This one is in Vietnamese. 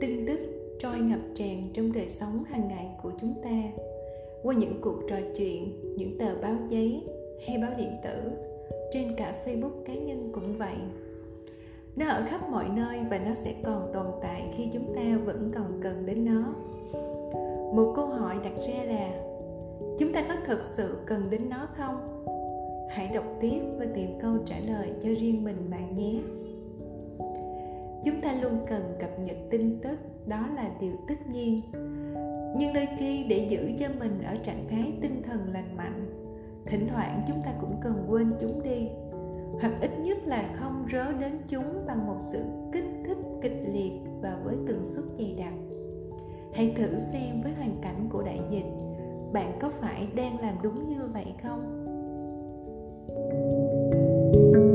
tin tức trôi ngập tràn trong đời sống hàng ngày của chúng ta. Qua những cuộc trò chuyện, những tờ báo giấy hay báo điện tử, trên cả facebook cá nhân cũng vậy. Nó ở khắp mọi nơi và nó sẽ còn tồn tại khi chúng ta vẫn còn cần đến nó. Một câu hỏi đặt ra là, chúng ta có thực sự cần đến nó không? Hãy đọc tiếp và tìm câu trả lời cho riêng mình bạn nhé chúng ta luôn cần cập nhật tin tức, đó là điều tất nhiên. Nhưng đôi khi để giữ cho mình ở trạng thái tinh thần lành mạnh, thỉnh thoảng chúng ta cũng cần quên chúng đi. Hoặc ít nhất là không rớ đến chúng bằng một sự kích thích kịch liệt và với tần suất dày đặc. Hãy thử xem với hoàn cảnh của đại dịch, bạn có phải đang làm đúng như vậy không? thank you